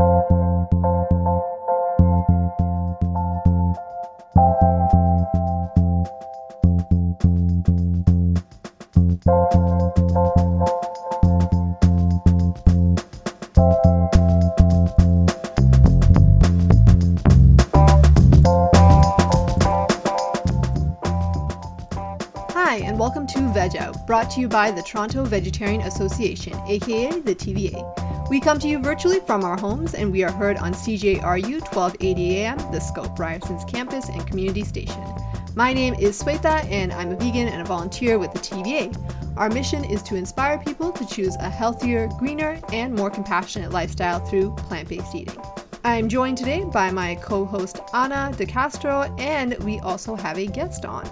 Hi, and welcome to Veg brought to you by the Toronto Vegetarian Association, aka the TVA. We come to you virtually from our homes, and we are heard on CJRU 1280 AM, the Scope, Ryerson's campus and community station. My name is Sweta, and I'm a vegan and a volunteer with the TVA. Our mission is to inspire people to choose a healthier, greener, and more compassionate lifestyle through plant based eating. I'm joined today by my co host Ana De Castro, and we also have a guest on.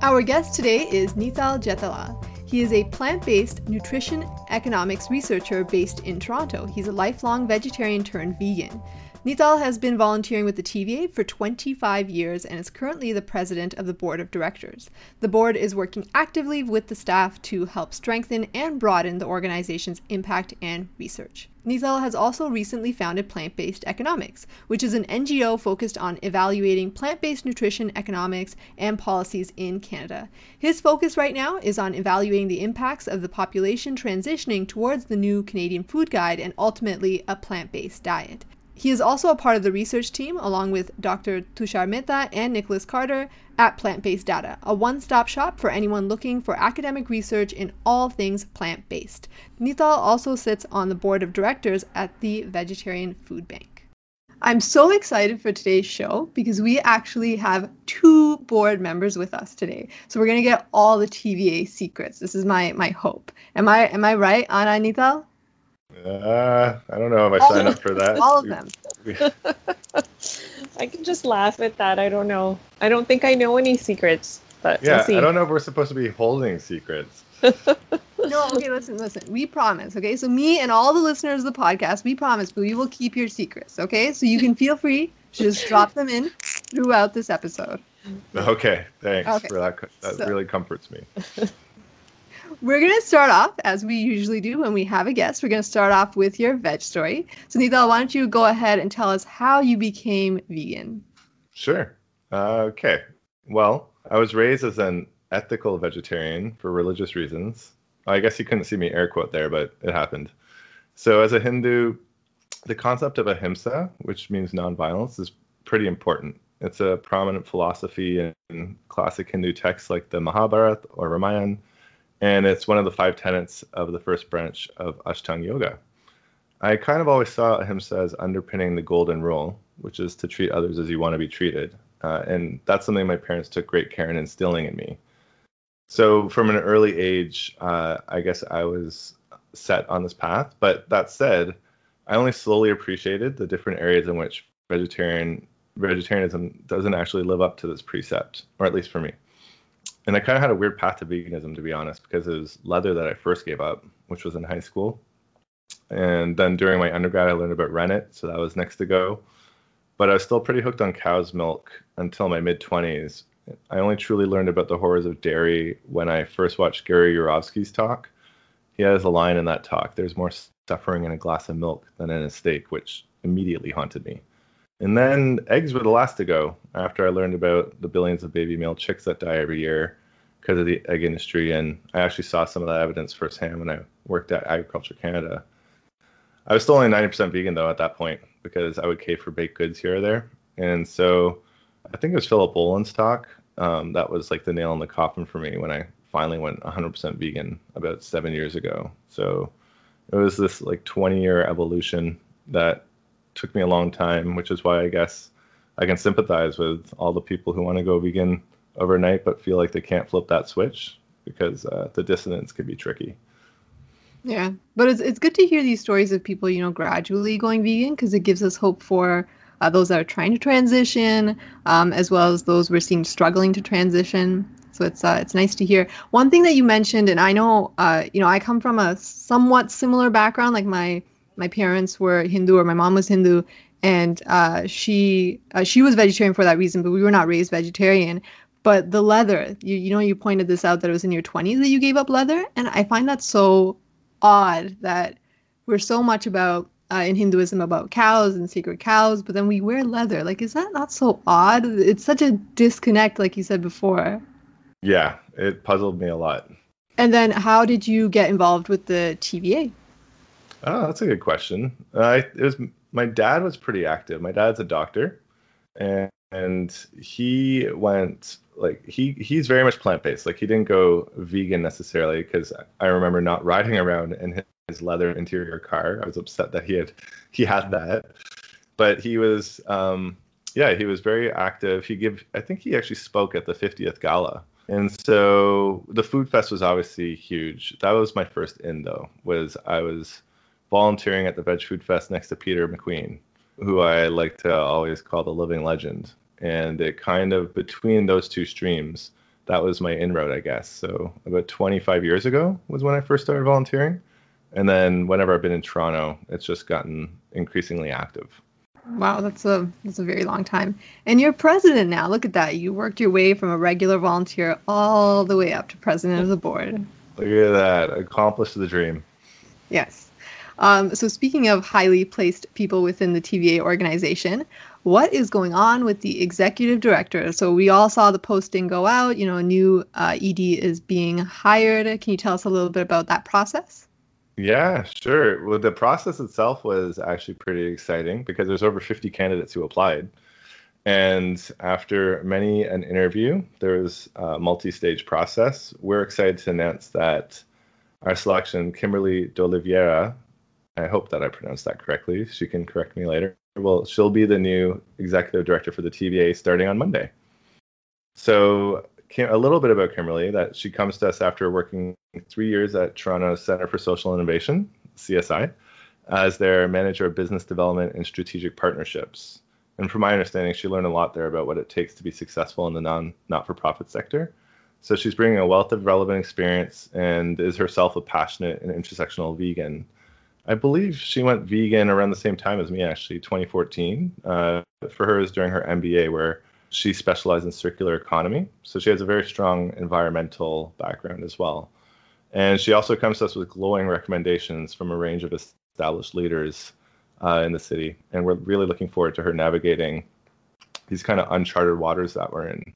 Our guest today is Nital Jethalal. He is a plant based nutrition economics researcher based in Toronto. He's a lifelong vegetarian turned vegan. Nital has been volunteering with the TVA for 25 years and is currently the president of the board of directors. The board is working actively with the staff to help strengthen and broaden the organization's impact and research. Nital has also recently founded Plant Based Economics, which is an NGO focused on evaluating plant based nutrition economics and policies in Canada. His focus right now is on evaluating the impacts of the population transitioning towards the new Canadian Food Guide and ultimately a plant based diet. He is also a part of the research team, along with Dr. Tushar Mehta and Nicholas Carter, at Plant Based Data, a one stop shop for anyone looking for academic research in all things plant based. Nital also sits on the board of directors at the Vegetarian Food Bank. I'm so excited for today's show because we actually have two board members with us today. So we're gonna get all the TVA secrets. This is my my hope. Am I am I right, Ana Nital? Uh, I don't know if I sign up for that. All of them. I can just laugh at that. I don't know. I don't think I know any secrets, but yeah, we'll see. I don't know if we're supposed to be holding secrets. No, okay, listen, listen. We promise, okay? So me and all the listeners of the podcast, we promise we will keep your secrets, okay? So you can feel free to just drop them in throughout this episode. Okay, thanks Okay, for that. That so- really comforts me. We're going to start off, as we usually do when we have a guest, we're going to start off with your veg story. So, Nital, why don't you go ahead and tell us how you became vegan? Sure. Uh, okay. Well, I was raised as an ethical vegetarian for religious reasons. I guess you couldn't see me air quote there, but it happened. So, as a Hindu, the concept of ahimsa, which means nonviolence, is pretty important. It's a prominent philosophy in classic Hindu texts like the Mahabharata or Ramayana, and it's one of the five tenets of the first branch of Ashtanga Yoga. I kind of always saw ahimsa as underpinning the golden rule, which is to treat others as you want to be treated. Uh, and that's something my parents took great care in instilling in me. So from an early age, uh, I guess I was set on this path. But that said, I only slowly appreciated the different areas in which vegetarian vegetarianism doesn't actually live up to this precept, or at least for me. And I kind of had a weird path to veganism, to be honest, because it was leather that I first gave up, which was in high school. And then during my undergrad, I learned about rennet, so that was next to go. But I was still pretty hooked on cow's milk until my mid 20s. I only truly learned about the horrors of dairy when I first watched Gary Yourofsky's talk. He has a line in that talk there's more suffering in a glass of milk than in a steak, which immediately haunted me. And then eggs were the last to go after I learned about the billions of baby male chicks that die every year because of the egg industry. And I actually saw some of that evidence firsthand when I worked at Agriculture Canada. I was still only 90% vegan though at that point because I would cave for baked goods here or there. And so I think it was Philip Wollen's talk um, that was like the nail in the coffin for me when I finally went 100% vegan about seven years ago. So it was this like 20 year evolution that took me a long time, which is why I guess I can sympathize with all the people who want to go vegan overnight but feel like they can't flip that switch because uh, the dissonance can be tricky. Yeah, but it's it's good to hear these stories of people, you know, gradually going vegan because it gives us hope for uh, those that are trying to transition, um, as well as those we're seeing struggling to transition. So it's uh, it's nice to hear. One thing that you mentioned, and I know, uh, you know, I come from a somewhat similar background. Like my my parents were Hindu, or my mom was Hindu, and uh, she uh, she was vegetarian for that reason, but we were not raised vegetarian. But the leather, you you know, you pointed this out that it was in your 20s that you gave up leather, and I find that so odd that we're so much about uh, in Hinduism about cows and sacred cows, but then we wear leather. Like, is that not so odd? It's such a disconnect, like you said before. Yeah, it puzzled me a lot. And then, how did you get involved with the TVA? Oh, that's a good question. It was my dad was pretty active. My dad's a doctor, and, and he went like he he's very much plant based. Like he didn't go vegan necessarily because I remember not riding around in his leather interior car. I was upset that he had he had that, but he was um, yeah he was very active. He give I think he actually spoke at the 50th gala. And so the food fest was obviously huge. That was my first in though. Was I was volunteering at the Veg Food Fest next to Peter McQueen, who I like to always call the living legend. And it kind of between those two streams that was my inroad i guess. So about 25 years ago was when i first started volunteering. And then whenever i've been in toronto it's just gotten increasingly active. Wow that's a that's a very long time. And you're president now. Look at that. You worked your way from a regular volunteer all the way up to president of the board. Look at that. Accomplished the dream. Yes um, so speaking of highly placed people within the tva organization what is going on with the executive director? So we all saw the posting go out. You know, a new uh, ED is being hired. Can you tell us a little bit about that process? Yeah, sure. Well, the process itself was actually pretty exciting because there's over 50 candidates who applied. And after many an interview, there was a multi-stage process. We're excited to announce that our selection, Kimberly D'Oliveira, I hope that I pronounced that correctly. She can correct me later well, she'll be the new executive director for the TVA starting on Monday. So, a little bit about Kimberly that she comes to us after working three years at Toronto Center for Social Innovation, CSI, as their manager of business development and strategic partnerships. And from my understanding, she learned a lot there about what it takes to be successful in the non not for profit sector. So she's bringing a wealth of relevant experience and is herself a passionate and intersectional vegan I believe she went vegan around the same time as me, actually, 2014. Uh, for her, is during her MBA, where she specialized in circular economy. So she has a very strong environmental background as well. And she also comes to us with glowing recommendations from a range of established leaders uh, in the city. And we're really looking forward to her navigating these kind of uncharted waters that we're in.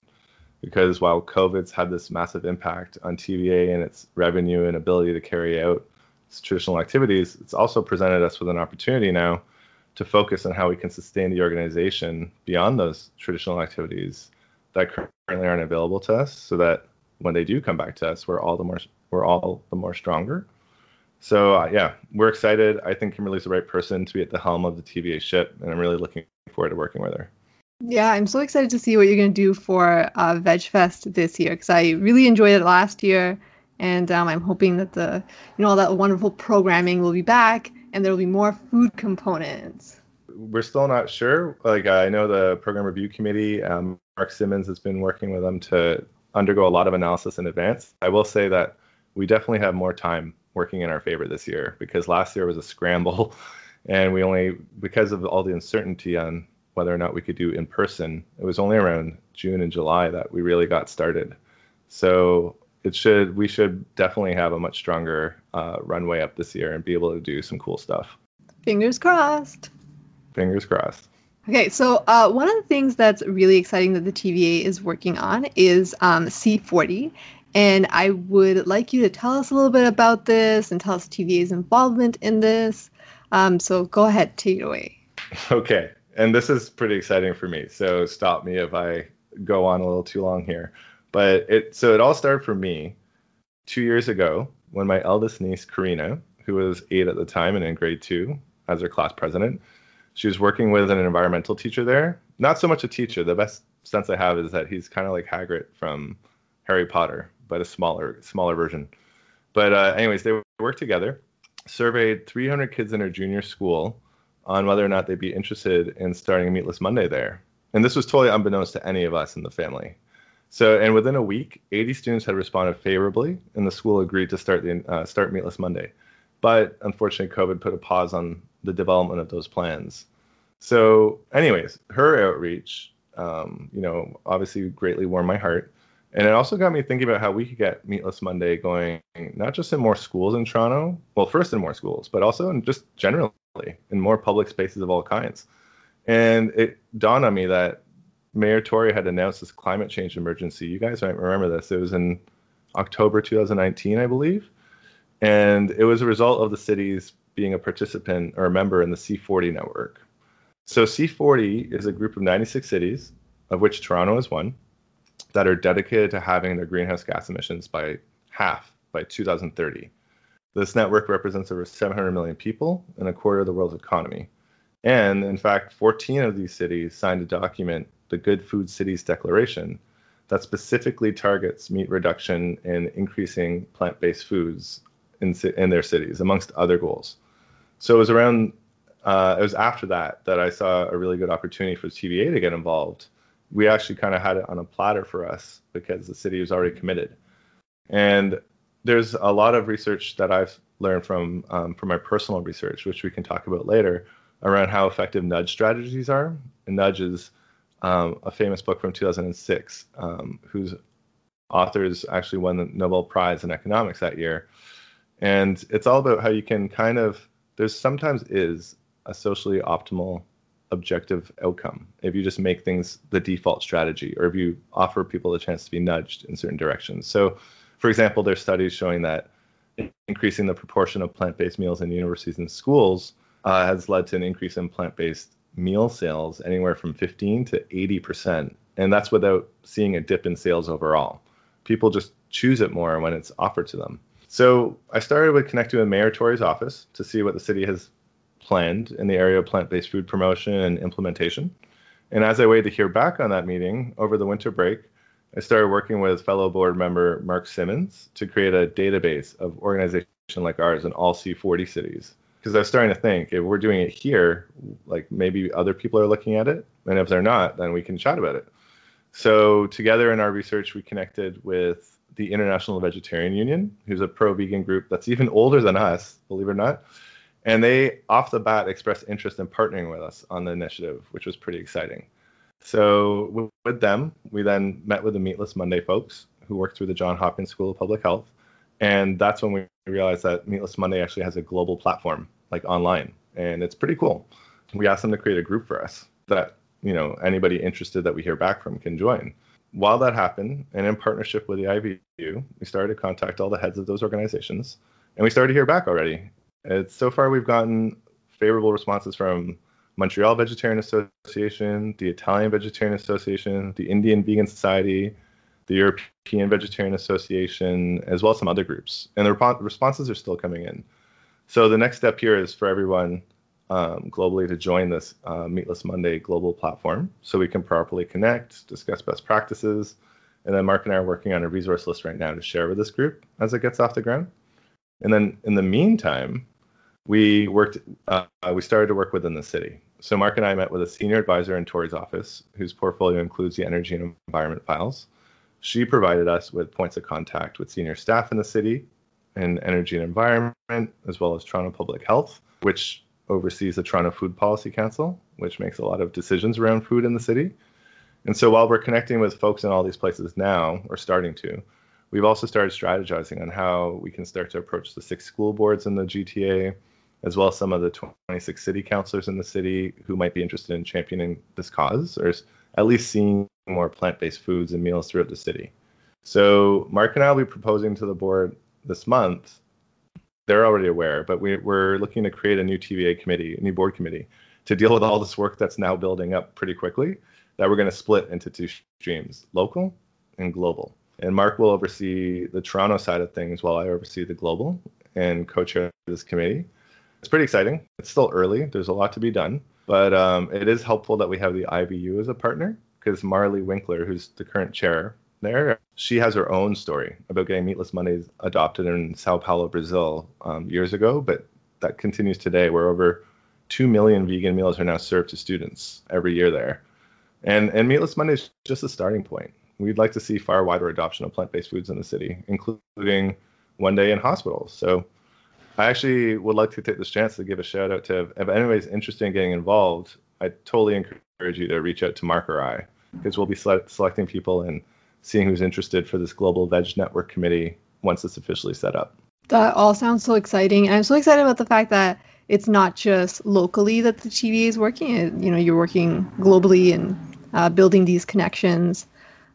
Because while COVID's had this massive impact on TVA and its revenue and ability to carry out traditional activities, it's also presented us with an opportunity now to focus on how we can sustain the organization beyond those traditional activities that currently aren't available to us, so that when they do come back to us, we're all the more we're all the more stronger. So uh, yeah, we're excited. I think Kimberly's the right person to be at the helm of the TVA ship, and I'm really looking forward to working with her. Yeah, I'm so excited to see what you're going to do for uh, VegFest this year because I really enjoyed it last year and um, I'm hoping that the you know all that wonderful programming will be back and there will be more food components. We're still not sure. Like I know the program review committee, um, Mark Simmons has been working with them to undergo a lot of analysis in advance. I will say that we definitely have more time working in our favor this year because last year was a scramble, and we only because of all the uncertainty on whether or not we could do in person. It was only around June and July that we really got started. So it should we should definitely have a much stronger uh, runway up this year and be able to do some cool stuff. Fingers crossed. Fingers crossed. Okay, so uh, one of the things that's really exciting that the TVA is working on is um, C40. And I would like you to tell us a little bit about this and tell us TVA's involvement in this. Um, so go ahead, take it away. Okay, and this is pretty exciting for me. So stop me if I go on a little too long here. But it so it all started for me two years ago when my eldest niece Karina, who was eight at the time and in grade two as her class president, she was working with an environmental teacher there. Not so much a teacher. The best sense I have is that he's kind of like Hagrid from Harry Potter, but a smaller smaller version. But uh, anyways, they worked together, surveyed 300 kids in her junior school on whether or not they'd be interested in starting a Meatless Monday there. And this was totally unbeknownst to any of us in the family. So, and within a week, 80 students had responded favorably, and the school agreed to start the uh, start Meatless Monday. But unfortunately, COVID put a pause on the development of those plans. So, anyways, her outreach, um, you know, obviously greatly warmed my heart, and it also got me thinking about how we could get Meatless Monday going, not just in more schools in Toronto, well, first in more schools, but also in just generally in more public spaces of all kinds. And it dawned on me that Mayor Tory had announced this climate change emergency. You guys might remember this. It was in October 2019, I believe. And it was a result of the cities being a participant or a member in the C40 network. So C40 is a group of 96 cities, of which Toronto is one, that are dedicated to having their greenhouse gas emissions by half by 2030. This network represents over 700 million people and a quarter of the world's economy. And in fact, 14 of these cities signed a document, the Good Food Cities Declaration, that specifically targets meat reduction and increasing plant based foods in, in their cities, amongst other goals. So it was around, uh, it was after that that I saw a really good opportunity for TVA to get involved. We actually kind of had it on a platter for us because the city was already committed. And there's a lot of research that I've learned from um, from my personal research, which we can talk about later, around how effective nudge strategies are. And nudge is um, a famous book from 2006, um, whose authors actually won the Nobel Prize in economics that year. And it's all about how you can kind of there's sometimes is a socially optimal objective outcome if you just make things the default strategy or if you offer people a chance to be nudged in certain directions. So, for example, there's studies showing that increasing the proportion of plant-based meals in universities and schools uh, has led to an increase in plant-based meal sales anywhere from 15 to 80 percent, and that's without seeing a dip in sales overall. People just choose it more when it's offered to them. So I started with connecting with Mayor Tory's office to see what the city has planned in the area of plant-based food promotion and implementation. And as I waited to hear back on that meeting over the winter break, I started working with fellow board member Mark Simmons to create a database of organizations like ours in all C40 cities. Because I was starting to think if we're doing it here, like maybe other people are looking at it, and if they're not, then we can chat about it. So together in our research, we connected with the International Vegetarian Union, who's a pro vegan group that's even older than us, believe it or not. And they, off the bat, expressed interest in partnering with us on the initiative, which was pretty exciting. So, with them, we then met with the Meatless Monday folks who work through the John Hopkins School of Public Health. And that's when we realized that Meatless Monday actually has a global platform, like online. And it's pretty cool. We asked them to create a group for us that, you know, anybody interested that we hear back from can join while that happened, and in partnership with the IVU, we started to contact all the heads of those organizations, and we started to hear back already. So far, we've gotten favorable responses from Montreal Vegetarian Association, the Italian Vegetarian Association, the Indian Vegan Society, the European Vegetarian Association, as well as some other groups. And the rep- responses are still coming in. So the next step here is for everyone um, globally to join this uh, Meatless Monday global platform so we can properly connect, discuss best practices. And then Mark and I are working on a resource list right now to share with this group as it gets off the ground. And then in the meantime, we worked, uh, we started to work within the city. So Mark and I met with a senior advisor in Tory's office, whose portfolio includes the energy and environment files. She provided us with points of contact with senior staff in the city in energy and environment, as well as Toronto Public Health, which oversees the Toronto Food Policy Council, which makes a lot of decisions around food in the city. And so while we're connecting with folks in all these places now, or starting to, we've also started strategizing on how we can start to approach the six school boards in the GTA, as well as some of the 26 city councilors in the city who might be interested in championing this cause, or at least seeing more plant-based foods and meals throughout the city. So Mark and I will be proposing to the board this month they're already aware, but we, we're looking to create a new TVA committee, a new board committee, to deal with all this work that's now building up pretty quickly. That we're going to split into two streams, local and global. And Mark will oversee the Toronto side of things while I oversee the global and co-chair this committee. It's pretty exciting. It's still early. There's a lot to be done, but um, it is helpful that we have the IVU as a partner because Marly Winckler, who's the current chair there. She has her own story about getting Meatless Mondays adopted in Sao Paulo, Brazil, um, years ago, but that continues today, where over 2 million vegan meals are now served to students every year there. And, and Meatless Monday is just a starting point. We'd like to see far wider adoption of plant based foods in the city, including one day in hospitals. So I actually would like to take this chance to give a shout out to if anybody's interested in getting involved, I totally encourage you to reach out to Mark or I because we'll be selecting people and seeing who's interested for this Global Veg Network Committee once it's officially set up. That all sounds so exciting. I'm so excited about the fact that it's not just locally that the TVA is working. You know, you're working globally and uh, building these connections.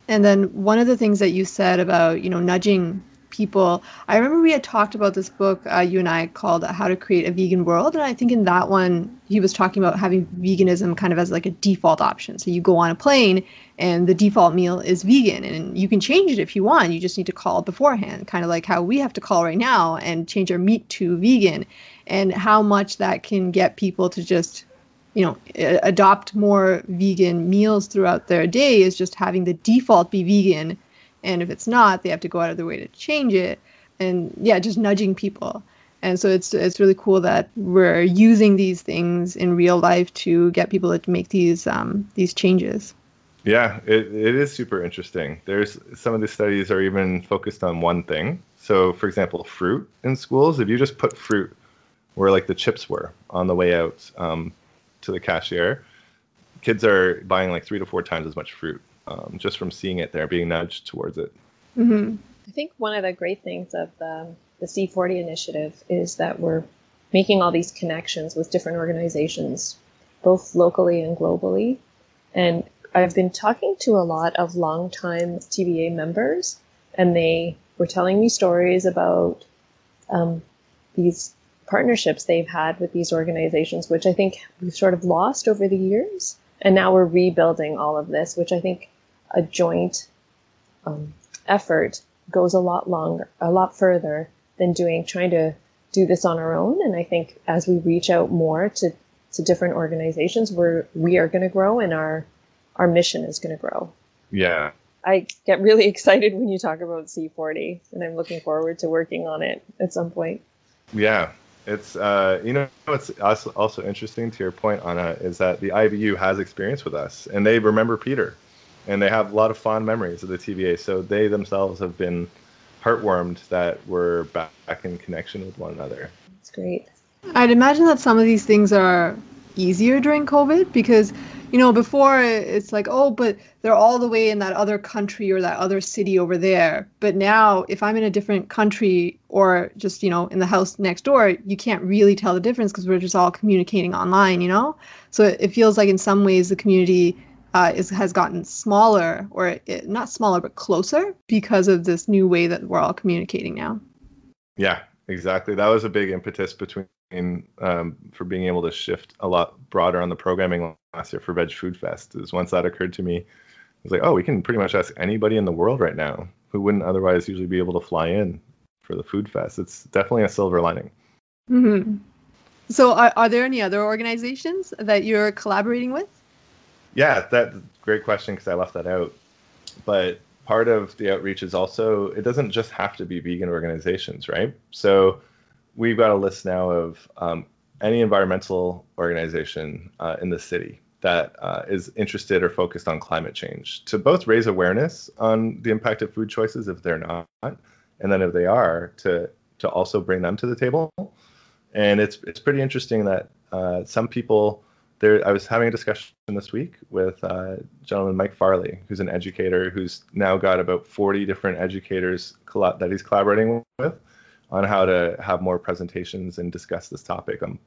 And then one of the things that you said about, you know, nudging people. I remember we had talked about this book, uh, you and I, called How to Create a Vegan World. And I think in that one, he was talking about having veganism kind of as like a default option. So you go on a plane and the default meal is vegan and you can change it if you want. You just need to call beforehand, kind of like how we have to call right now and change our meat to vegan and how much that can get people to just you know adopt more vegan meals throughout their day is just having the default be vegan and if it's not they have to go out of their way to change it. And yeah just nudging people. And so it's it's really cool that we're using these things in real life to get people to make these um, these changes. Yeah it, it is super interesting. There's some of the studies are even focused on one thing. So for example fruit in schools if you just put fruit where like the chips were on the way out um, to the cashier kids are buying like three to four times as much fruit um, just from seeing it there, being nudged towards it. Mm-hmm. I think one of the great things of the, the C40 initiative is that we're making all these connections with different organizations, both locally and globally. And I've been talking to a lot of longtime TVA members, and they were telling me stories about um, these partnerships they've had with these organizations, which I think we've sort of lost over the years. And now we're rebuilding all of this, which I think a joint um, effort goes a lot longer, a lot further than doing trying to do this on our own. And I think as we reach out more to to different organizations, we're we are going to grow, and our our mission is going to grow. Yeah. I get really excited when you talk about C40, and I'm looking forward to working on it at some point. Yeah, it's uh, you know what's also, also interesting to your point, Ana, is that the IVU has experience with us, and they remember Peter and they have a lot of fond memories of the TVA. So they themselves have been heartwarmed that we're back in connection with one another. That's great. I'd imagine that some of these things are easier during COVID because, you know, before it's like, oh, but they're all the way in that other country or that other city over there. But now, if I'm in a different country or just, you know, in the house next door, you can't really tell the difference because we're just all communicating online, you know? So it feels like in some ways the community uh, is has gotten smaller, or it, not smaller but closer because of this new way that we're all communicating now. Yeah, exactly. That was a big impetus between um, for being able to shift a lot broader on the programming last year for Veg Food Fest. Is once that occurred to me, I was like, oh, we can pretty much ask anybody in the world right now who wouldn't otherwise usually be able to fly in for the food fest. It's definitely a silver lining. Mm-hmm. So, are, are there any other organizations that you're collaborating with? Yeah, that great question because I left that out. But part of the outreach is also it doesn't just have to be vegan organizations, right? So we've got a list now of um, any environmental organization uh, in the city that uh, is interested or focused on climate change to both raise awareness on the impact of food choices if they're not, and then if they are, to to also bring them to the table. And it's it's pretty interesting that uh, some people there, I was having a discussion this week with uh, gentleman Mike Farley, who's an educator who's now got about 40 different educators that he's collaborating with on how to have more presentations and discuss this topic on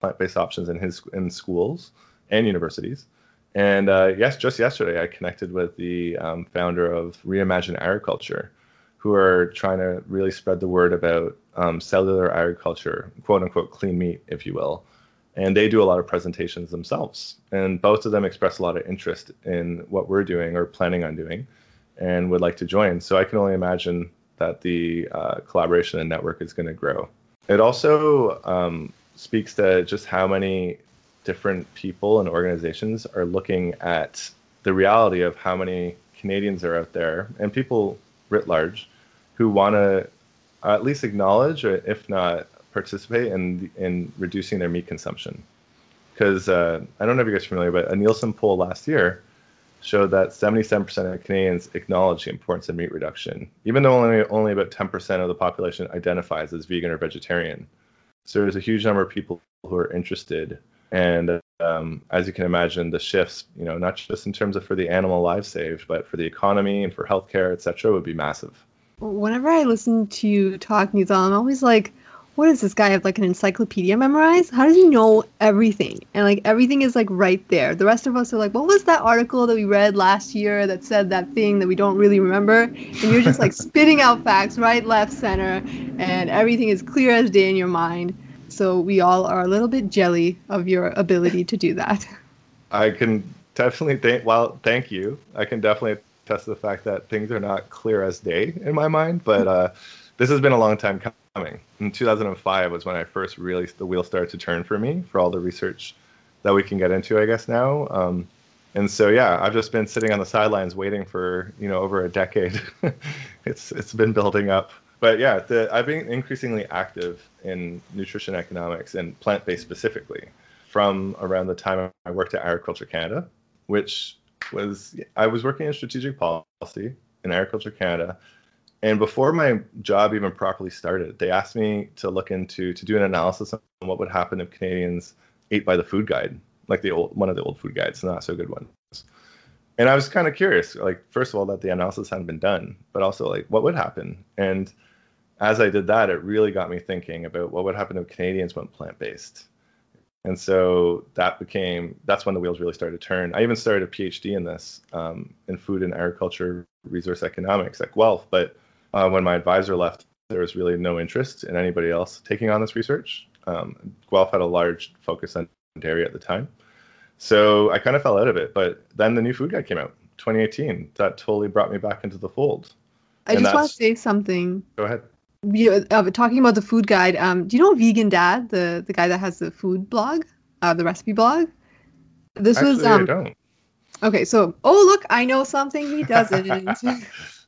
plant-based options in his in schools and universities. And uh, yes, just yesterday I connected with the um, founder of Reimagine Agriculture, who are trying to really spread the word about um, cellular agriculture, quote unquote clean meat, if you will, and they do a lot of presentations themselves. And both of them express a lot of interest in what we're doing or planning on doing, and would like to join. So I can only imagine that the uh, collaboration and network is going to grow. It also um, speaks to just how many different people and organizations are looking at the reality of how many Canadians are out there and people writ large who want to at least acknowledge, or if not participate in in reducing their meat consumption. Because uh, I don't know if you guys are familiar, but a Nielsen poll last year showed that 77% of Canadians acknowledge the importance of meat reduction, even though only only about 10% of the population identifies as vegan or vegetarian. So there's a huge number of people who are interested, and um, as you can imagine, the shifts, you know, not just in terms of for the animal lives saved, but for the economy and for healthcare, et cetera, would be massive. Whenever I listen to you talk, Nital, I'm always like, what does this guy have like an encyclopedia memorized? How does he know everything? And like everything is like right there. The rest of us are like, what was that article that we read last year that said that thing that we don't really remember? And you're just like spitting out facts right, left, center, and everything is clear as day in your mind. So we all are a little bit jelly of your ability to do that. I can definitely thank well, thank you. I can definitely attest to the fact that things are not clear as day in my mind, but uh, this has been a long time coming. In 2005 was when I first really the wheel started to turn for me for all the research that we can get into, I guess now. Um, and so yeah, I've just been sitting on the sidelines waiting for you know over a decade. it's it's been building up. But yeah, the, I've been increasingly active in nutrition economics and plant-based specifically from around the time I worked at Agriculture Canada, which was I was working in strategic policy in Agriculture Canada and before my job even properly started, they asked me to look into to do an analysis on what would happen if Canadians ate by the food guide, like the old one of the old food guides, not so good ones. And I was kind of curious, like first of all that the analysis hadn't been done, but also like what would happen. And as I did that, it really got me thinking about what would happen if Canadians went plant-based. And so that became that's when the wheels really started to turn. I even started a PhD in this um, in food and agriculture resource economics at Guelph, but uh, when my advisor left, there was really no interest in anybody else taking on this research. Um, Guelph had a large focus on dairy at the time. So I kind of fell out of it. But then the new food guide came out, 2018. That totally brought me back into the fold. I and just want to say something. Go ahead. You, uh, talking about the food guide, um, do you know Vegan Dad, the, the guy that has the food blog, uh, the recipe blog? This Actually, was um, I don't. Okay, so oh look, I know something he doesn't.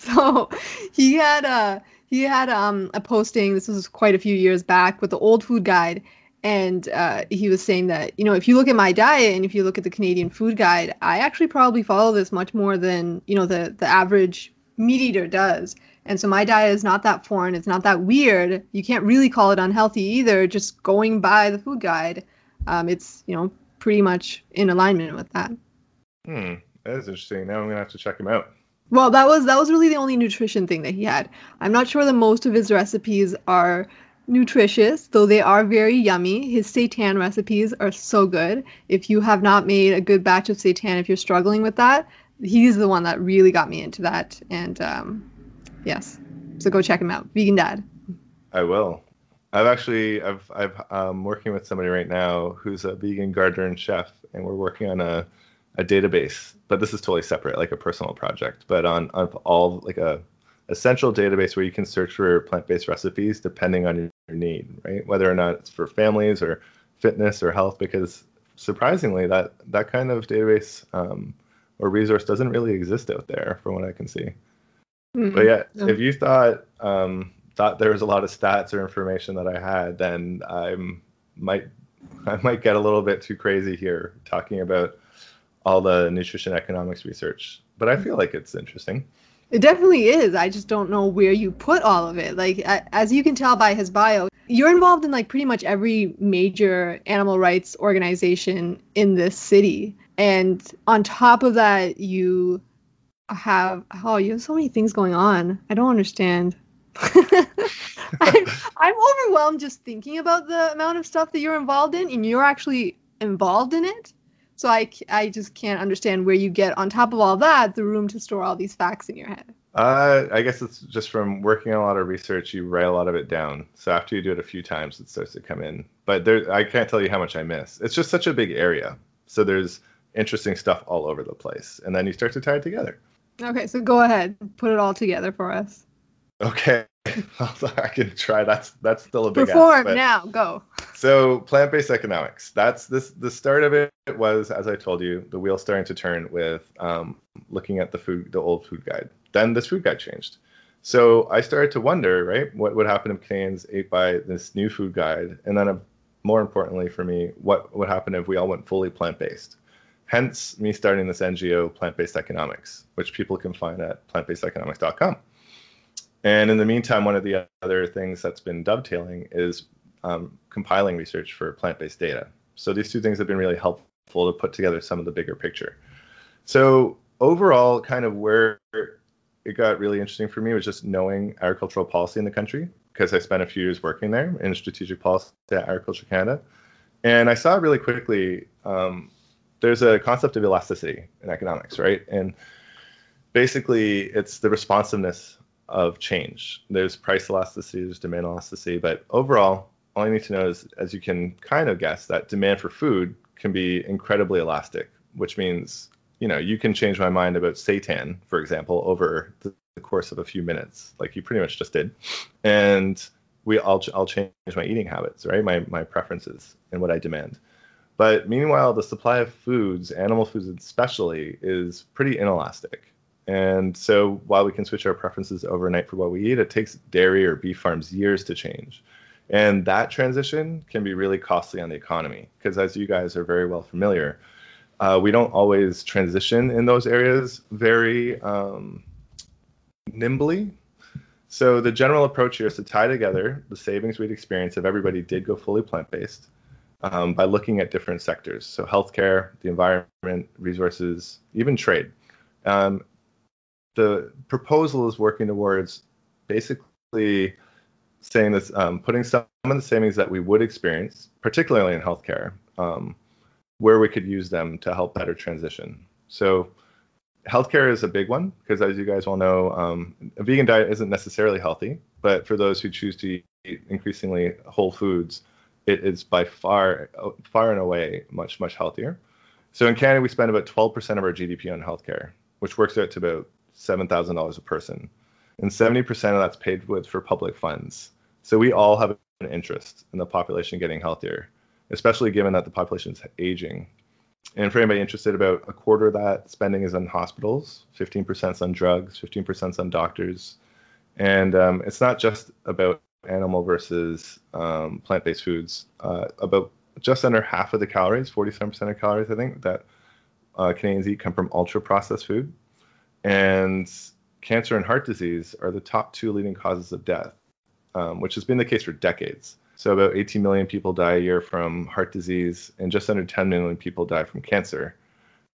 So he had a he had um, a posting. This was quite a few years back with the old food guide, and uh, he was saying that you know if you look at my diet and if you look at the Canadian food guide, I actually probably follow this much more than you know the the average meat eater does. And so my diet is not that foreign. It's not that weird. You can't really call it unhealthy either. Just going by the food guide, um, it's you know pretty much in alignment with that. Hmm, that is interesting. Now I'm gonna have to check him out. Well, that was that was really the only nutrition thing that he had. I'm not sure that most of his recipes are nutritious, though they are very yummy. His seitan recipes are so good. If you have not made a good batch of seitan, if you're struggling with that, he's the one that really got me into that. And um, yes, so go check him out, Vegan Dad. I will. I've actually I've I've um, working with somebody right now who's a vegan gardener and chef, and we're working on a a database, but this is totally separate, like a personal project, but on, on all like a essential database where you can search for plant-based recipes depending on your, your need, right? Whether or not it's for families or fitness or health, because surprisingly, that that kind of database um, or resource doesn't really exist out there, from what I can see. Mm-hmm. But yeah, if you thought um, thought there was a lot of stats or information that I had, then I'm might I might get a little bit too crazy here talking about all the nutrition economics research, but I feel like it's interesting. It definitely is. I just don't know where you put all of it. Like as you can tell by his bio, you're involved in like pretty much every major animal rights organization in this city. And on top of that, you have oh, you have so many things going on. I don't understand. I'm, I'm overwhelmed just thinking about the amount of stuff that you're involved in, and you're actually involved in it. So I, I just can't understand where you get, on top of all that, the room to store all these facts in your head. Uh, I guess it's just from working on a lot of research, you write a lot of it down. So after you do it a few times, it starts to come in. But there, I can't tell you how much I miss. It's just such a big area. So there's interesting stuff all over the place. And then you start to tie it together. Okay, so go ahead, put it all together for us. Okay. I can try. That's that's still a big perform ask, now. Go. So plant-based economics. That's this. The start of it was, as I told you, the wheel starting to turn with um, looking at the food, the old food guide. Then this food guide changed. So I started to wonder, right, what would happen if Canadians ate by this new food guide, and then uh, more importantly for me, what would happen if we all went fully plant-based? Hence me starting this NGO, Plant-Based Economics, which people can find at plantbasedeconomics.com. And in the meantime, one of the other things that's been dovetailing is um, compiling research for plant-based data. So these two things have been really helpful to put together some of the bigger picture. So overall, kind of where it got really interesting for me was just knowing agricultural policy in the country because I spent a few years working there in strategic policy at Agriculture Canada. And I saw really quickly um, there's a concept of elasticity in economics, right? And basically, it's the responsiveness of change. There's price elasticity, there's demand elasticity, but overall, all you need to know is, as you can kind of guess, that demand for food can be incredibly elastic, which means you know you can change my mind about seitan, for example, over the course of a few minutes, like you pretty much just did, and we I'll I'll change my eating habits, right? My my preferences and what I demand. But meanwhile, the supply of foods, animal foods especially, is pretty inelastic. And so while we can switch our preferences overnight for what we eat, it takes dairy or beef farms years to change. And that transition can be really costly on the economy because, as you guys are very well familiar, uh, we don't always transition in those areas very um, nimbly. So the general approach here is to tie together the savings we'd experience if everybody did go fully plant-based um, by looking at different sectors. So healthcare, the environment, resources, even trade. Um, the proposal is working towards basically saying this, um, putting some of the savings that we would experience, particularly in healthcare, um, where we could use them to help better transition. So healthcare is a big one because, as you guys all know, um, a vegan diet isn't necessarily healthy, but for those who choose to eat increasingly whole foods, it is by far, far and away much, much healthier. So in Canada, we spend about 12% of our GDP on healthcare, which works out to about $7,000 a person. And 70% of that's paid with for public funds. So we all have an interest in the population getting healthier, especially given that the population is aging. And for anybody interested, about a quarter of that spending is on hospitals, 15% is on drugs, 15% is on doctors. And um, it's not just about animal versus um, plant-based foods. Uh, about just under half of the calories, 47% of calories, I think, that uh, Canadians eat come from ultra-processed food and cancer and heart disease are the top two leading causes of death, um, which has been the case for decades. So about 18 million people die a year from heart disease, and just under 10 million people die from cancer.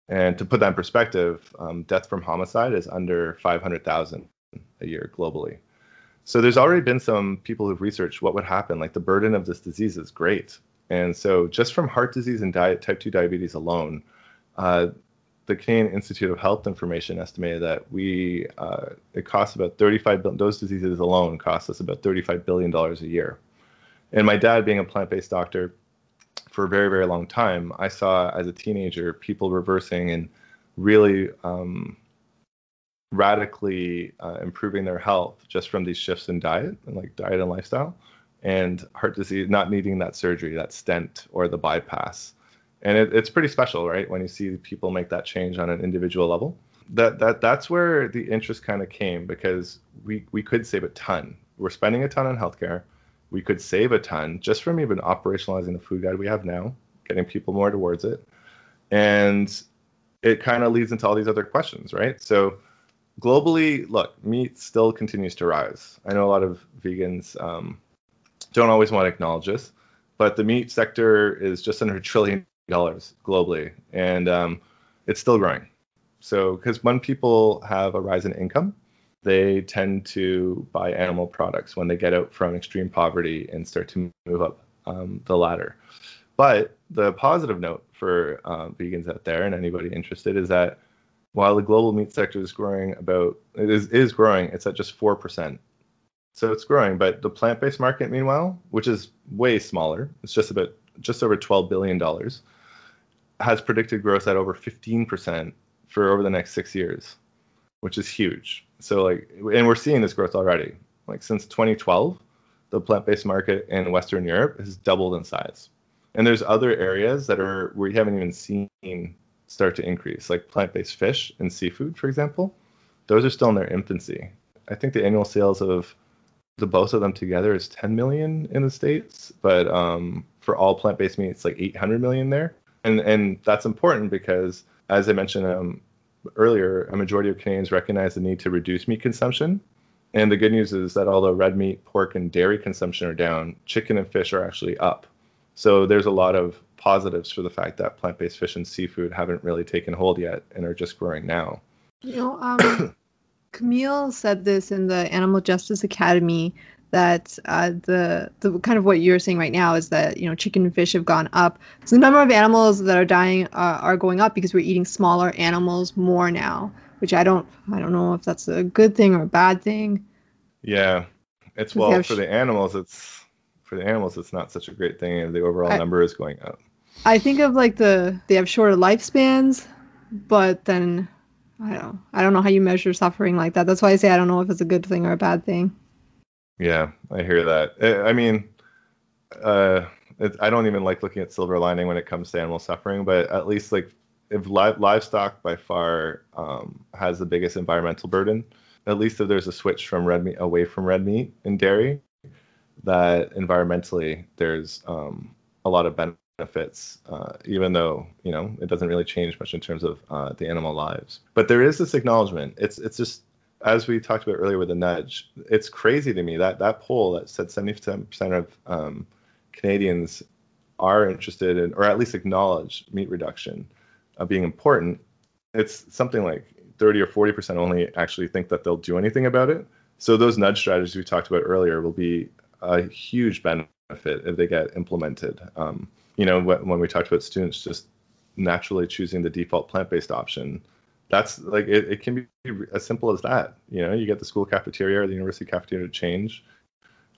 And to put that in perspective, um, death from homicide is under 500,000 a year globally. So there's already been some people who've researched what would happen. Like the burden of this disease is great. And so just from heart disease and diet, type 2 diabetes alone, uh, the Canadian Institute of Health Information estimated that we uh, it costs about 35 billion. Those diseases alone cost us about 35 billion dollars a year. And my dad, being a plant-based doctor for a very very long time, I saw as a teenager people reversing and really um, radically uh, improving their health just from these shifts in diet and like diet and lifestyle, and heart disease not needing that surgery, that stent or the bypass and it, it's pretty special, right? When you see people make that change on an individual level. That that that's where the interest kind of came because we we could save a ton. We're spending a ton on healthcare. We could save a ton just from even operationalizing the food guide we have now, getting people more towards it, and it kind of leads into all these other questions, right? So globally, look, meat still continues to rise. I know a lot of vegans um, don't always want to acknowledge this, but the meat sector is just under a trillion dollars globally, and um, it's still growing. So, because when people have a rise in income, they tend to buy animal products when they get out from extreme poverty and start to move up um, the ladder. But the positive note for uh, vegans out there and anybody interested is that while the global meat sector is growing about it is, is growing, it's at just four percent. So it's growing, but the plant-based market, meanwhile, which is way smaller, it's just about just over 12 billion dollars, has predicted growth at over 15% for over the next six years, which is huge. So like, and we're seeing this growth already. Like since 2012, the plant-based market in Western Europe has doubled in size. And there's other areas that are we haven't even seen start to increase, like plant-based fish and seafood, for example. Those are still in their infancy. I think the annual sales of the both of them together is 10 million in the states, but um, for all plant-based meat, it's like 800 million there and and that's important because as I mentioned um, earlier, a majority of Canadians recognize the need to reduce meat consumption. And the good news is that although red meat, pork, and dairy consumption are down, chicken and fish are actually up. So there's a lot of positives for the fact that plant-based fish and seafood haven't really taken hold yet and are just growing now. You know, um, Camille said this in the Animal Justice Academy that uh, the the kind of what you're saying right now is that you know chicken and fish have gone up. So the number of animals that are dying uh, are going up because we're eating smaller animals more now, which I don't I don't know if that's a good thing or a bad thing. Yeah, it's well for the animals. It's for the animals. It's not such a great thing, and the overall I, number is going up. I think of like the they have shorter lifespans, but then I don't I don't know how you measure suffering like that. That's why I say I don't know if it's a good thing or a bad thing. Yeah, I hear that. I mean, uh, it, I don't even like looking at silver lining when it comes to animal suffering, but at least like if li- livestock by far um, has the biggest environmental burden, at least if there's a switch from red meat away from red meat and dairy, that environmentally there's um, a lot of benefits, uh, even though you know it doesn't really change much in terms of uh, the animal lives. But there is this acknowledgement. It's it's just as we talked about earlier with the nudge, it's crazy to me that that poll that said 70% of um, Canadians are interested in, or at least acknowledge meat reduction uh, being important. It's something like 30 or 40% only actually think that they'll do anything about it. So those nudge strategies we talked about earlier will be a huge benefit if they get implemented. Um, you know, when we talked about students just naturally choosing the default plant-based option, that's like it, it can be as simple as that. You know, you get the school cafeteria or the university cafeteria to change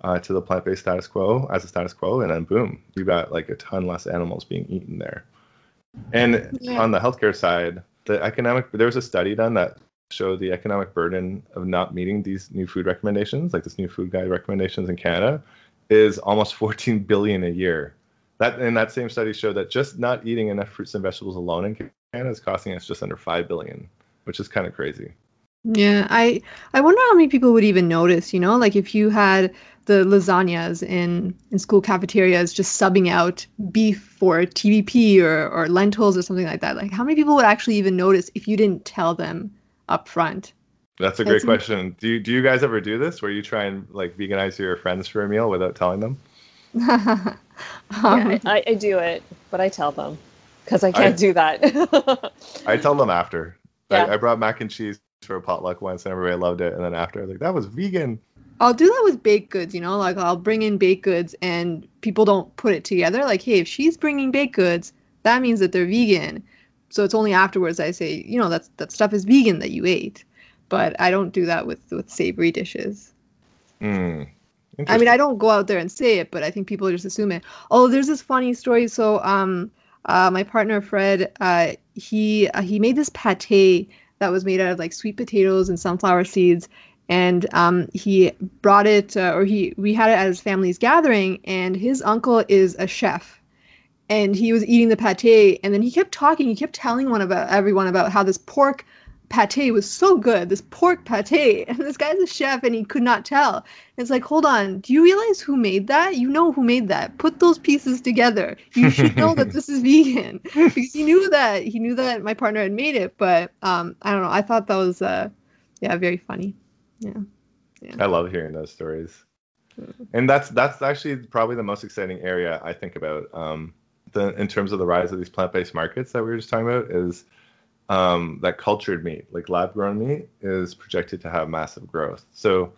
uh, to the plant-based status quo as a status quo, and then boom, you've got like a ton less animals being eaten there. And yeah. on the healthcare side, the economic there was a study done that showed the economic burden of not meeting these new food recommendations, like this new food guide recommendations in Canada, is almost 14 billion a year. That and that same study showed that just not eating enough fruits and vegetables alone in Canada is costing us just under five billion, which is kind of crazy. Yeah, I I wonder how many people would even notice. You know, like if you had the lasagnas in in school cafeterias just subbing out beef for TVP or or lentils or something like that. Like how many people would actually even notice if you didn't tell them up front? That's a great That's question. Do you, do you guys ever do this where you try and like veganize your friends for a meal without telling them? um, yeah, I, I, do it, but I tell them because I can't I, do that. I tell them after. Yeah. I, I, brought mac and cheese for a potluck once and everybody loved it. And then after, I was like, that was vegan. I'll do that with baked goods, you know, like I'll bring in baked goods and people don't put it together. Like, hey, if she's bringing baked goods, that means that they're vegan. So it's only afterwards I say, you know, that's that stuff is vegan that you ate. But I don't do that with with savory dishes. Mm, I mean, I don't go out there and say it, but I think people just assume it. Oh, there's this funny story. So, um, uh, my partner Fred, uh, he uh, he made this pate that was made out of like sweet potatoes and sunflower seeds, and um, he brought it, uh, or he we had it at his family's gathering, and his uncle is a chef, and he was eating the pate, and then he kept talking, he kept telling one about everyone about how this pork pate was so good, this pork pate. And this guy's a chef and he could not tell. It's like, hold on, do you realize who made that? You know who made that. Put those pieces together. You should know that this is vegan. Because he knew that he knew that my partner had made it, but um I don't know. I thought that was uh yeah, very funny. Yeah. yeah. I love hearing those stories. And that's that's actually probably the most exciting area I think about. Um the in terms of the rise of these plant-based markets that we were just talking about is um, that cultured meat, like lab grown meat, is projected to have massive growth. So,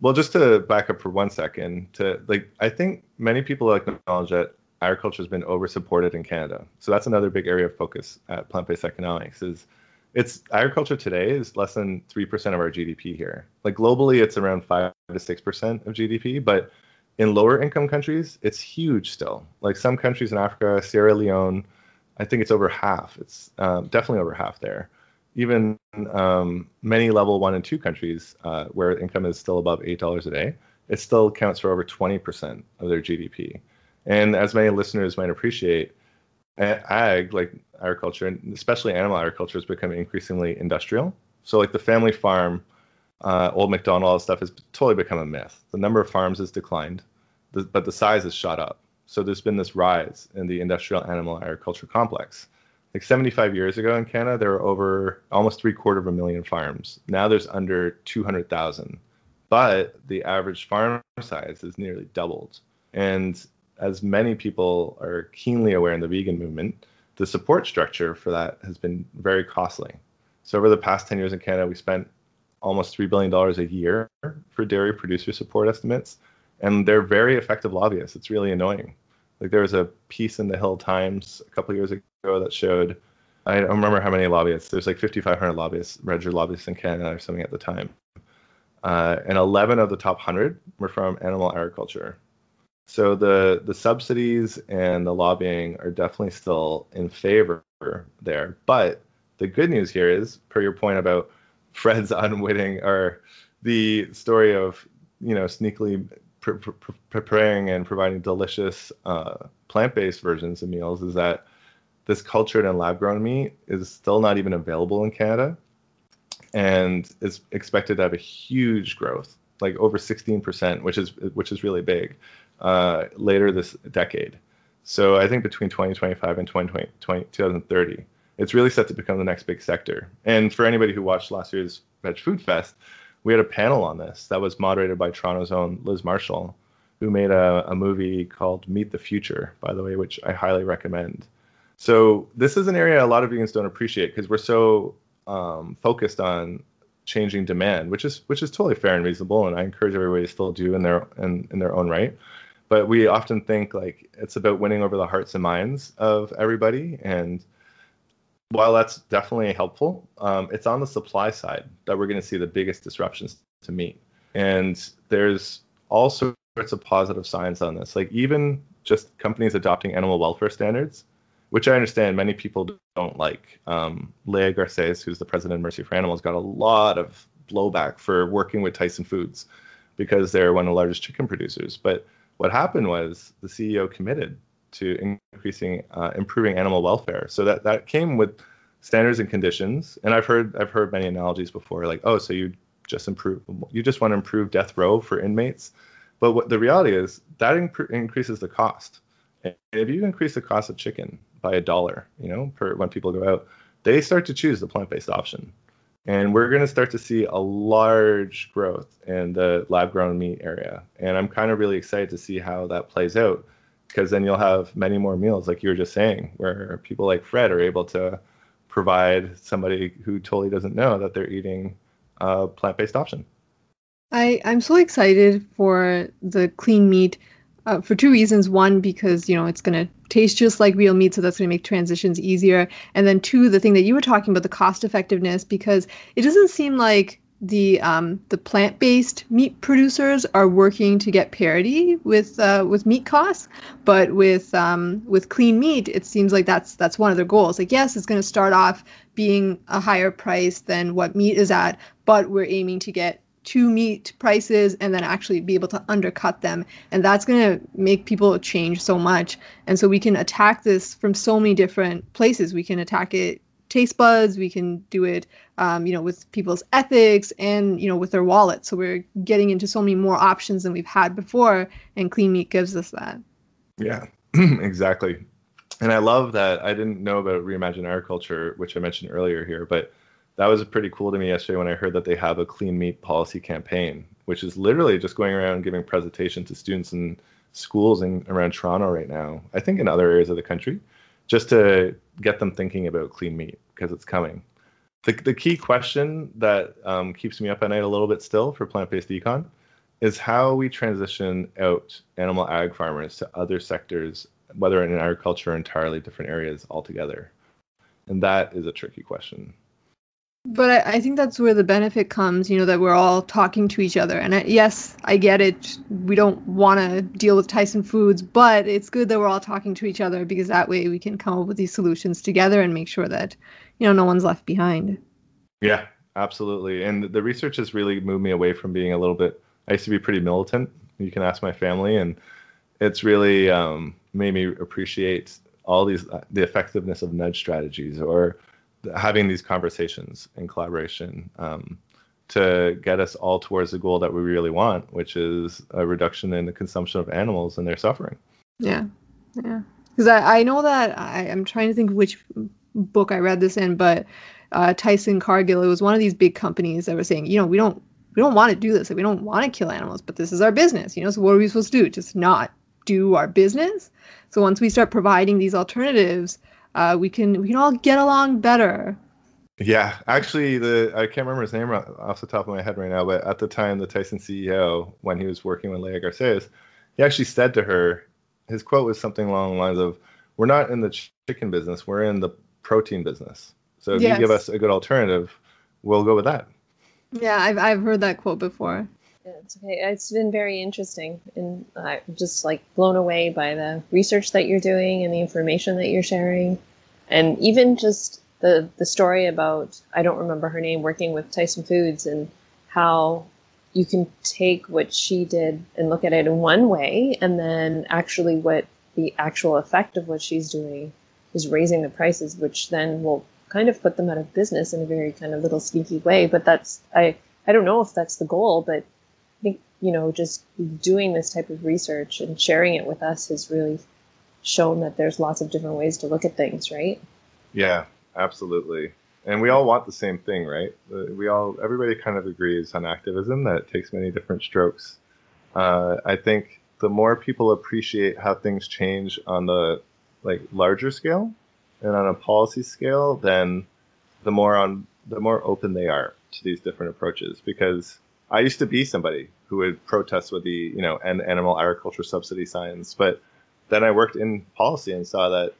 well, just to back up for one second, to like, I think many people acknowledge that agriculture has been over supported in Canada. So that's another big area of focus at plant-based economics. Is it's agriculture today is less than three percent of our GDP here. Like globally, it's around five to six percent of GDP, but in lower income countries, it's huge still. Like some countries in Africa, Sierra Leone I think it's over half. It's um, definitely over half there. Even um, many level one and two countries uh, where income is still above eight dollars a day, it still counts for over 20% of their GDP. And as many listeners might appreciate, ag, like agriculture, and especially animal agriculture, is becoming increasingly industrial. So, like the family farm, uh, old McDonald, stuff has totally become a myth. The number of farms has declined, but the size has shot up. So there's been this rise in the industrial animal agriculture complex. Like 75 years ago in Canada, there were over almost three quarter of a million farms. Now there's under 200,000, but the average farm size has nearly doubled. And as many people are keenly aware in the vegan movement, the support structure for that has been very costly. So over the past 10 years in Canada, we spent almost $3 billion a year for dairy producer support estimates, and they're very effective lobbyists. It's really annoying. Like there was a piece in the Hill Times a couple years ago that showed I don't remember how many lobbyists. There's like 5,500 lobbyists, registered lobbyists in Canada or something at the time, uh, and 11 of the top 100 were from animal agriculture. So the the subsidies and the lobbying are definitely still in favor there. But the good news here is, per your point about Fred's unwitting or the story of you know sneakily pre- pre- preparing and providing delicious uh, plant-based versions of meals, is that this cultured and lab-grown meat is still not even available in Canada, and is expected to have a huge growth, like over 16%, which is which is really big, uh, later this decade. So I think between 2025 and 2020, 2030, it's really set to become the next big sector. And for anybody who watched last year's Veg Food Fest, we had a panel on this that was moderated by Toronto's own Liz Marshall, who made a, a movie called Meat the Future, by the way, which I highly recommend. So this is an area a lot of vegans don't appreciate because we're so um, focused on changing demand, which is which is totally fair and reasonable, and I encourage everybody to still do in their in, in their own right. But we often think like it's about winning over the hearts and minds of everybody, and while that's definitely helpful, um, it's on the supply side that we're going to see the biggest disruptions to meat. And there's all sorts of positive signs on this. Like even just companies adopting animal welfare standards, which I understand many people don't like. Um, Leah Garces, who's the president of Mercy for Animals, got a lot of blowback for working with Tyson Foods because they're one of the largest chicken producers. But what happened was the CEO committed to increasing uh, improving animal welfare. So that that came with standards and conditions. And I've heard I've heard many analogies before, like oh, so you just improve you just want to improve death row for inmates. But what the reality is that increases the cost. And if you increase the cost of chicken by a dollar, you know, per when people go out, they start to choose the plant-based option. And we're going to start to see a large growth in the lab-grown meat area. And I'm kind of really excited to see how that plays out because then you'll have many more meals, like you were just saying, where people like Fred are able to provide somebody who totally doesn't know that they're eating a plant-based option. I, I'm so excited for the clean meat uh, for two reasons. One, because you know it's going to taste just like real meat, so that's going to make transitions easier. And then two, the thing that you were talking about, the cost effectiveness, because it doesn't seem like the um, the plant-based meat producers are working to get parity with uh, with meat costs, but with um, with clean meat, it seems like that's that's one of their goals. Like yes, it's going to start off being a higher price than what meat is at, but we're aiming to get to meat prices and then actually be able to undercut them. And that's going to make people change so much. And so we can attack this from so many different places. We can attack it taste buds. We can do it um, you know with people's ethics and you know with their wallets. So we're getting into so many more options than we've had before and clean meat gives us that. Yeah exactly. And i love that. I didn't know about reimagine agriculture which i mentioned earlier here but that was pretty cool to me yesterday when i heard that they have a clean meat policy campaign which is literally just going around giving presentations to students in schools in around toronto right now i think in other areas of the country just to get them thinking about clean meat because it's coming. The, the key question that um, keeps me up at night a little bit still for plant-based econ is how we transition out animal ag farmers to other sectors, whether in agriculture or entirely different areas altogether. And that is a tricky question. But I, I, think that's where the benefit comes, you know, that we're all talking to each other. And I, yes, I get it. We don't want to deal with Tyson Foods, but it's good that we're all talking to each other because that way we can come up with these solutions together and make sure that, you know, no one's left behind. Yeah, absolutely. And the research has really moved me away from being a little bit. I used to be pretty militant. You can ask my family, and it's really um, made me appreciate all these the effectiveness of nudge strategies or having these conversations in collaboration um, to get us all towards the goal that we really want, which is a reduction in the consumption of animals and their suffering. Yeah, yeah. Because I, I know that I, I'm trying to think which book I read this in, but uh, Tyson Cargill, it was one of these big companies that were saying, you know, we don't we don't want to do this. Like, we don't want to kill animals, but this is our business. You know, so what are we supposed to do? Just not do our business? So once we start providing these alternatives, uh, we can we can all get along better. Yeah, actually, the I can't remember his name off the top of my head right now, but at the time, the Tyson CEO, when he was working with Leah Garces, he actually said to her, his quote was something along the lines of, "We're not in the chicken business, we're in the protein business. So if yes. you give us a good alternative, we'll go with that." Yeah, I've I've heard that quote before. It's okay. It's been very interesting, and I'm just like blown away by the research that you're doing and the information that you're sharing, and even just the the story about I don't remember her name working with Tyson Foods and how you can take what she did and look at it in one way, and then actually what the actual effect of what she's doing is raising the prices, which then will kind of put them out of business in a very kind of little sneaky way. But that's I I don't know if that's the goal, but you know just doing this type of research and sharing it with us has really shown that there's lots of different ways to look at things, right? Yeah, absolutely. And we all want the same thing, right? Uh, we all, everybody kind of agrees on activism that it takes many different strokes. Uh, I think the more people appreciate how things change on the like larger scale and on a policy scale, then the more on the more open they are to these different approaches. Because I used to be somebody who would protest with the you know end animal agriculture subsidy signs, but then I worked in policy and saw that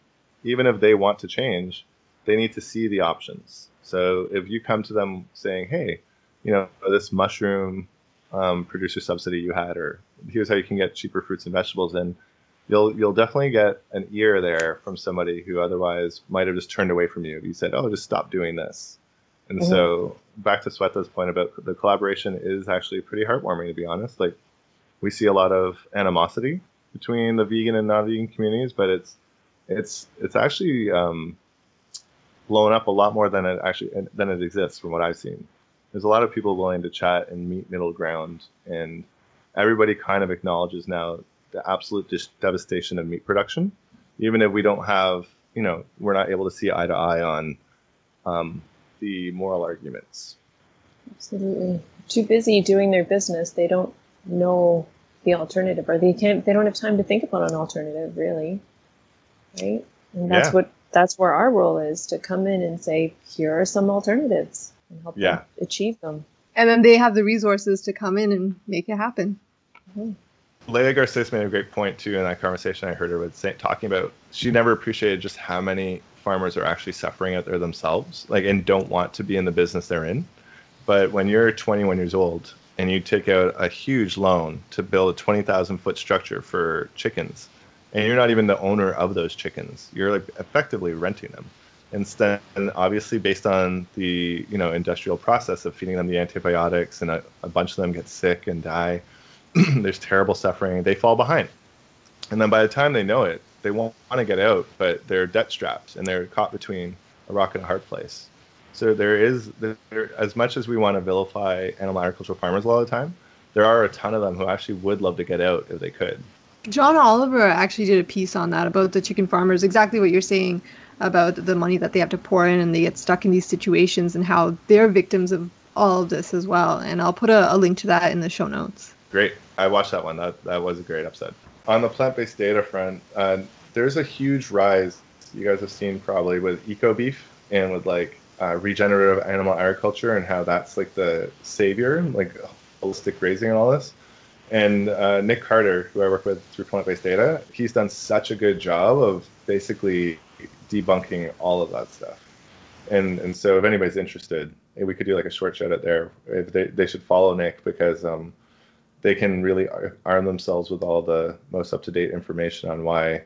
even if they want to change, they need to see the options. So if you come to them saying, hey, you know, this mushroom um, producer subsidy you had, or here's how you can get cheaper fruits and vegetables, then you'll you'll definitely get an ear there from somebody who otherwise might have just turned away from you you said, oh, just stop doing this. And mm-hmm. so back to Sweta's point about the collaboration is actually pretty heartwarming to be honest. Like we see a lot of animosity between the vegan and non-vegan communities, but it's it's it's actually um, blown up a lot more than it actually than it exists from what I've seen. There's a lot of people willing to chat and meet middle ground, and everybody kind of acknowledges now the absolute dis- devastation of meat production, even if we don't have, you know, we're not able to see eye to eye on um, the moral arguments. Absolutely, too busy doing their business, they don't know the alternative, or they can't, they don't have time to think about an alternative, really, right? And that's yeah. what that's where our role is to come in and say, here are some alternatives and help yeah. them achieve them. And then they have the resources to come in and make it happen. Mm-hmm. Leah Garces made a great point too in that conversation I heard her with say, talking about she never appreciated just how many farmers are actually suffering out there themselves, like and don't want to be in the business they're in. But when you're 21 years old and you take out a huge loan to build a 20,000 foot structure for chickens, and you're not even the owner of those chickens. You're like effectively renting them. Instead, and obviously based on the you know industrial process of feeding them the antibiotics, and a, a bunch of them get sick and die. There's terrible suffering. They fall behind, and then by the time they know it, they won't want to get out, but they're debt strapped and they're caught between a rock and a hard place. So there is, there, as much as we want to vilify animal agricultural farmers a lot of the time, there are a ton of them who actually would love to get out if they could. John Oliver actually did a piece on that about the chicken farmers, exactly what you're saying about the money that they have to pour in and they get stuck in these situations and how they're victims of all of this as well. And I'll put a, a link to that in the show notes. Great. I watched that one. That, that was a great episode. On the plant based data front, uh, there's a huge rise you guys have seen probably with eco beef and with like uh, regenerative animal agriculture and how that's like the savior, like holistic grazing and all this. And uh, Nick Carter, who I work with through Plant Based Data, he's done such a good job of basically debunking all of that stuff. And and so if anybody's interested, we could do like a short shout out there. If they, they should follow Nick because um, they can really arm themselves with all the most up to date information on why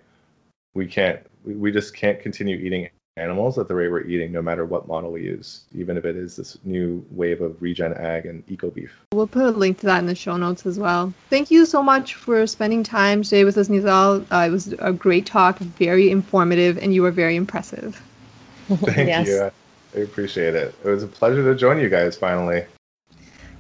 we can't we, we just can't continue eating animals at the rate we're eating, no matter what model we use, even if it is this new wave of regen ag and eco beef. We'll put a link to that in the show notes as well. Thank you so much for spending time today with us, Nital. Uh, it was a great talk, very informative, and you were very impressive. Thank yes. you. I appreciate it. It was a pleasure to join you guys finally.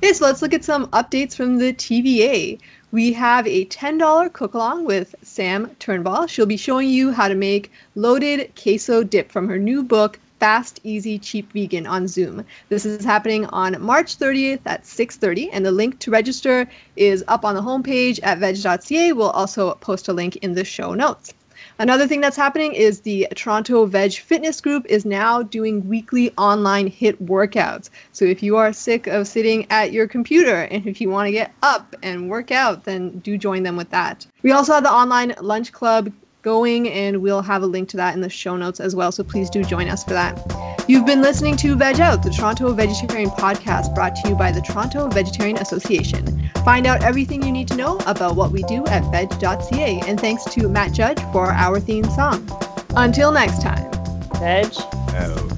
Okay, so let's look at some updates from the TVA. We have a $10 cook along with Sam Turnbull. She'll be showing you how to make loaded queso dip from her new book, Fast, Easy, Cheap Vegan on Zoom. This is happening on March 30th at 6:30 and the link to register is up on the homepage at veg.ca. We'll also post a link in the show notes. Another thing that's happening is the Toronto Veg Fitness Group is now doing weekly online HIIT workouts. So if you are sick of sitting at your computer and if you want to get up and work out, then do join them with that. We also have the online lunch club going, and we'll have a link to that in the show notes as well. So please do join us for that. You've been listening to Veg Out, the Toronto Vegetarian podcast brought to you by the Toronto Vegetarian Association. Find out everything you need to know about what we do at veg.ca, and thanks to Matt Judge for our theme song. Until next time, Veg Out.